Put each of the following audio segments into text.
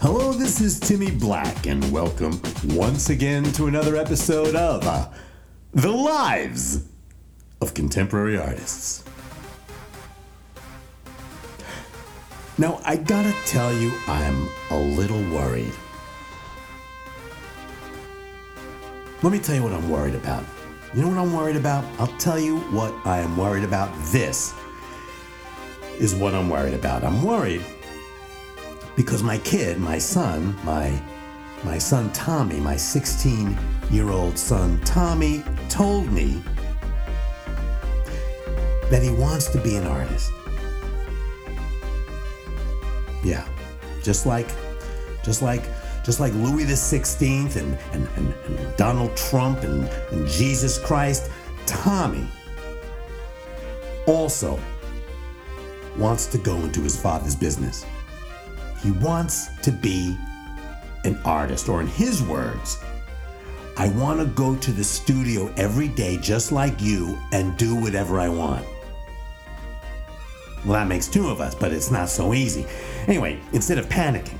Hello, this is Timmy Black, and welcome once again to another episode of uh, The Lives of Contemporary Artists. Now, I gotta tell you, I'm a little worried. Let me tell you what I'm worried about. You know what I'm worried about? I'll tell you what I am worried about. This is what I'm worried about. I'm worried because my kid, my son, my my son Tommy, my 16-year-old son Tommy told me that he wants to be an artist. Yeah. Just like just like just like Louis the 16th and, and, and, and Donald Trump and, and Jesus Christ, Tommy also wants to go into his father's business. He wants to be an artist, or in his words, I want to go to the studio every day just like you and do whatever I want. Well, that makes two of us, but it's not so easy. Anyway, instead of panicking,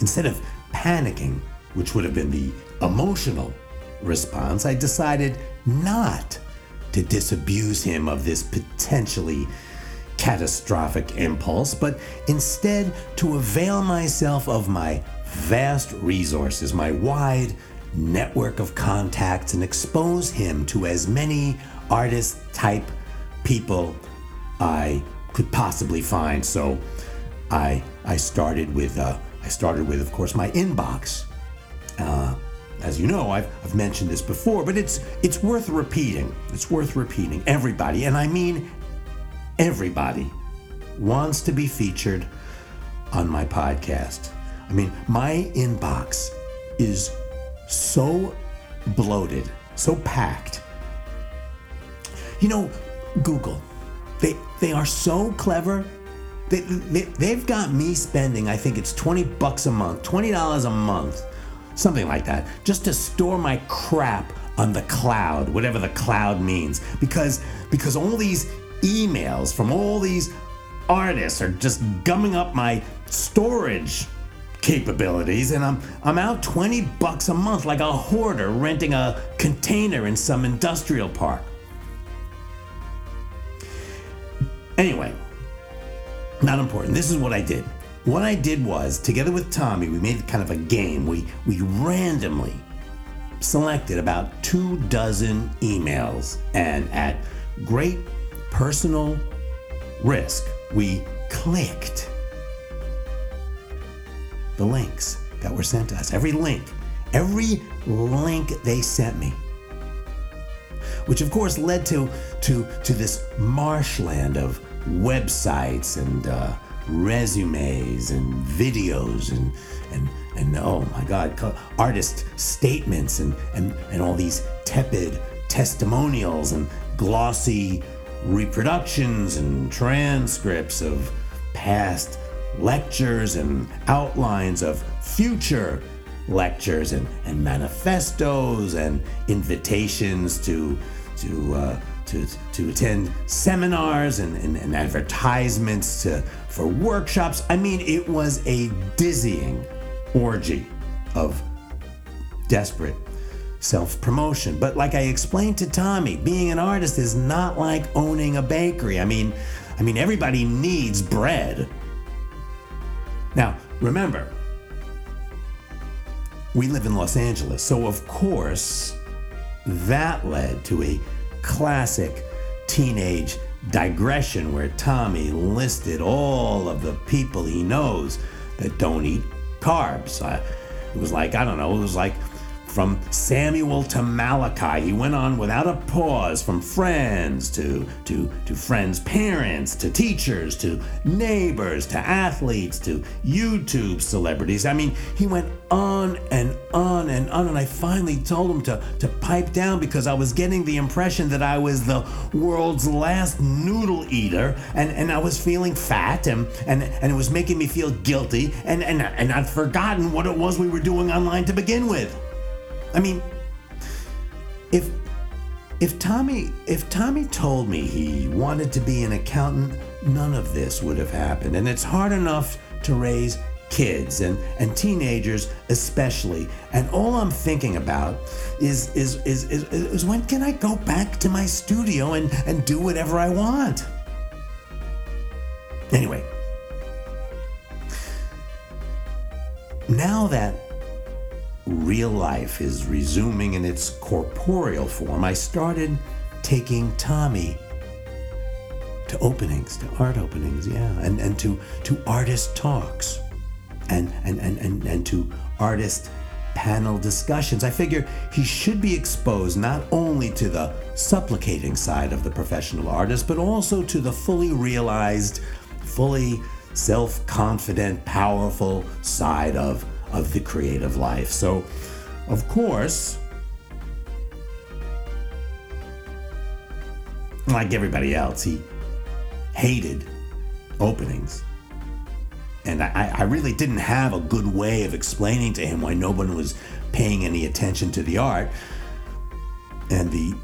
instead of panicking, which would have been the emotional response, I decided not to disabuse him of this potentially catastrophic impulse, but instead to avail myself of my vast resources, my wide network of contacts, and expose him to as many artist type people I could possibly find. So I I started with uh, I started with, of course, my inbox. Uh, as you know, I've, I've mentioned this before, but it's it's worth repeating. It's worth repeating. Everybody, and I mean everybody wants to be featured on my podcast. I mean, my inbox is so bloated, so packed. You know, Google, they, they are so clever. They, they, they've got me spending, I think it's 20 bucks a month, $20 a month, something like that, just to store my crap on the cloud, whatever the cloud means. Because, because all these emails from all these artists are just gumming up my storage capabilities and I'm I'm out 20 bucks a month like a hoarder renting a container in some industrial park. Anyway, not important. This is what I did. What I did was, together with Tommy, we made kind of a game. We we randomly selected about two dozen emails and at great personal risk, we clicked the links that were sent to us. Every link, every link they sent me. Which of course led to to to this marshland of websites and uh, resumes and videos and and and oh my god artist statements and and and all these tepid testimonials and glossy reproductions and transcripts of past lectures and outlines of future lectures and, and manifestos and invitations to to uh, to, to attend seminars and, and, and advertisements to, for workshops. I mean, it was a dizzying orgy of desperate self promotion. But like I explained to Tommy, being an artist is not like owning a bakery. I mean, I mean everybody needs bread. Now, remember, we live in Los Angeles, so of course, that led to a classic teenage digression where Tommy listed all of the people he knows that don't eat carbs. Uh, it was like, I don't know, it was like from Samuel to Malachi, he went on without a pause from friends to, to, to friends' parents to teachers to neighbors to athletes to YouTube celebrities. I mean, he went on and on and on. And I finally told him to, to pipe down because I was getting the impression that I was the world's last noodle eater and, and I was feeling fat and, and, and it was making me feel guilty. And, and, and I'd forgotten what it was we were doing online to begin with. I mean, if if Tommy if Tommy told me he wanted to be an accountant, none of this would have happened. And it's hard enough to raise kids and, and teenagers especially. And all I'm thinking about is, is, is, is, is when can I go back to my studio and, and do whatever I want? Anyway, now that real life is resuming in its corporeal form, I started taking Tommy to openings, to art openings, yeah, and, and to, to artist talks and, and, and, and, and to artist panel discussions. I figure he should be exposed not only to the supplicating side of the professional artist, but also to the fully realized, fully self confident, powerful side of, of the creative life. So, of course, like everybody else, he hated openings. And I, I really didn't have a good way of explaining to him why no one was paying any attention to the art. And the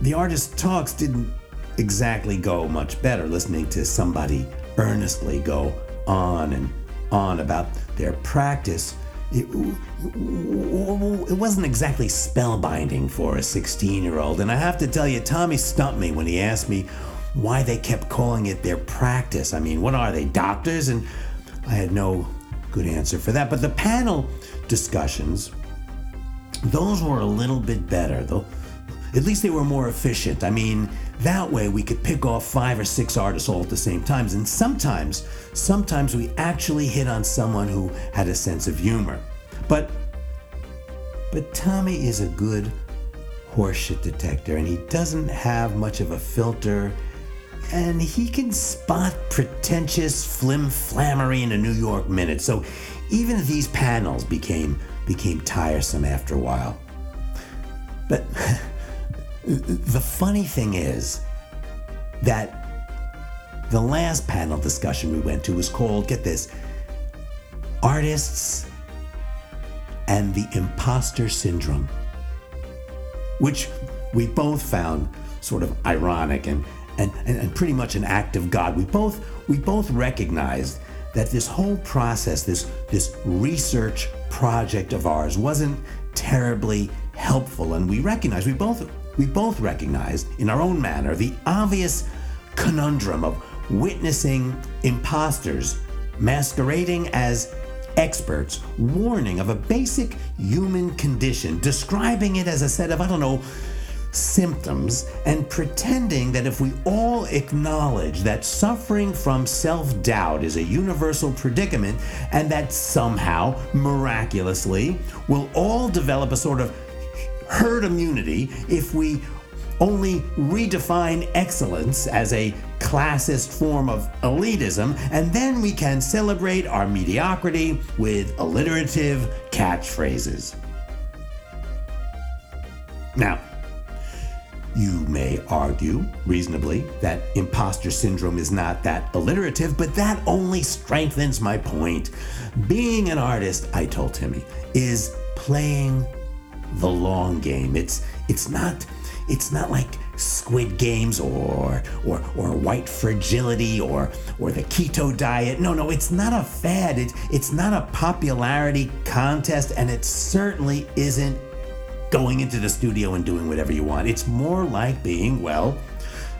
the artist talks didn't exactly go much better listening to somebody earnestly go on and on about their practice. It, it wasn't exactly spellbinding for a 16 year old. And I have to tell you, Tommy stumped me when he asked me why they kept calling it their practice. I mean, what are they, doctors? And I had no good answer for that. But the panel discussions, those were a little bit better, though. At least they were more efficient. I mean, that way we could pick off five or six artists all at the same time. And sometimes, sometimes we actually hit on someone who had a sense of humor. But but Tommy is a good horseshit detector and he doesn't have much of a filter and he can spot pretentious flim-flammery in a New York minute. So even these panels became became tiresome after a while. But the funny thing is that the last panel discussion we went to was called, get this, Artists and the Imposter Syndrome, which we both found sort of ironic and and, and, pretty much an act of God. We both we both recognized that this whole process, this this research project of ours, wasn't terribly helpful, and we recognized we both we both recognized in our own manner the obvious conundrum of witnessing imposters masquerading as experts warning of a basic human condition, describing it as a set of, I don't know, symptoms and pretending that if we all acknowledge that suffering from self doubt is a universal predicament and that somehow, miraculously, we'll all develop a sort of herd immunity if we only redefine excellence as a classist form of elitism, and then we can celebrate our mediocrity with alliterative catchphrases. Now, you may argue, reasonably, that imposter syndrome is not that alliterative, but that only strengthens my point. Being an artist, I told Timmy, is playing the long game. It's it's not it's not like Squid Games or or or white fragility or or the keto diet. No, no, it's not a fad. It, it's not a popularity contest, and it certainly isn't going into the studio and doing whatever you want. It's more like being, well,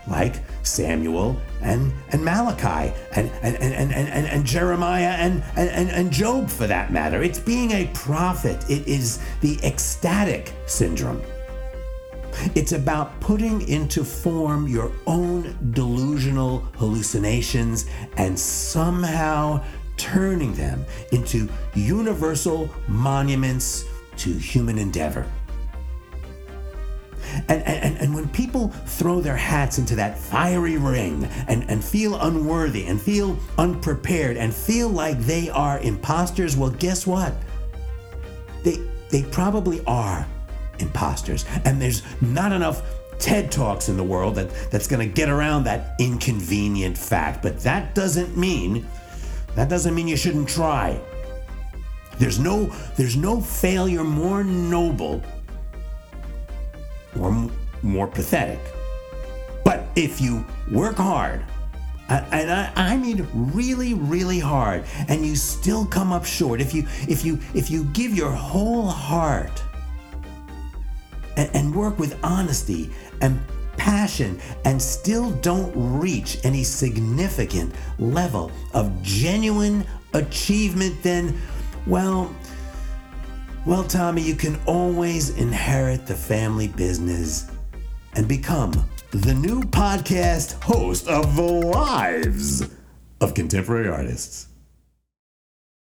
like Samuel and, and Malachi and, and, and, and, and, and Jeremiah and, and, and Job for that matter. It's being a prophet. It is the ecstatic syndrome. It's about putting into form your own delusional hallucinations and somehow turning them into universal monuments to human endeavor. And, and, and when people throw their hats into that fiery ring and, and feel unworthy and feel unprepared and feel like they are imposters, well, guess what? They, they probably are imposters. And there's not enough TED Talks in the world that, that's going to get around that inconvenient fact. But that doesn't mean that doesn't mean you shouldn't try. There's no there's no failure more noble or more pathetic. But if you work hard, and I, I mean really really hard and you still come up short if you if you if you give your whole heart and, and work with honesty and passion and still don't reach any significant level of genuine achievement then well well tommy you can always inherit the family business and become the new podcast host of the lives of contemporary artists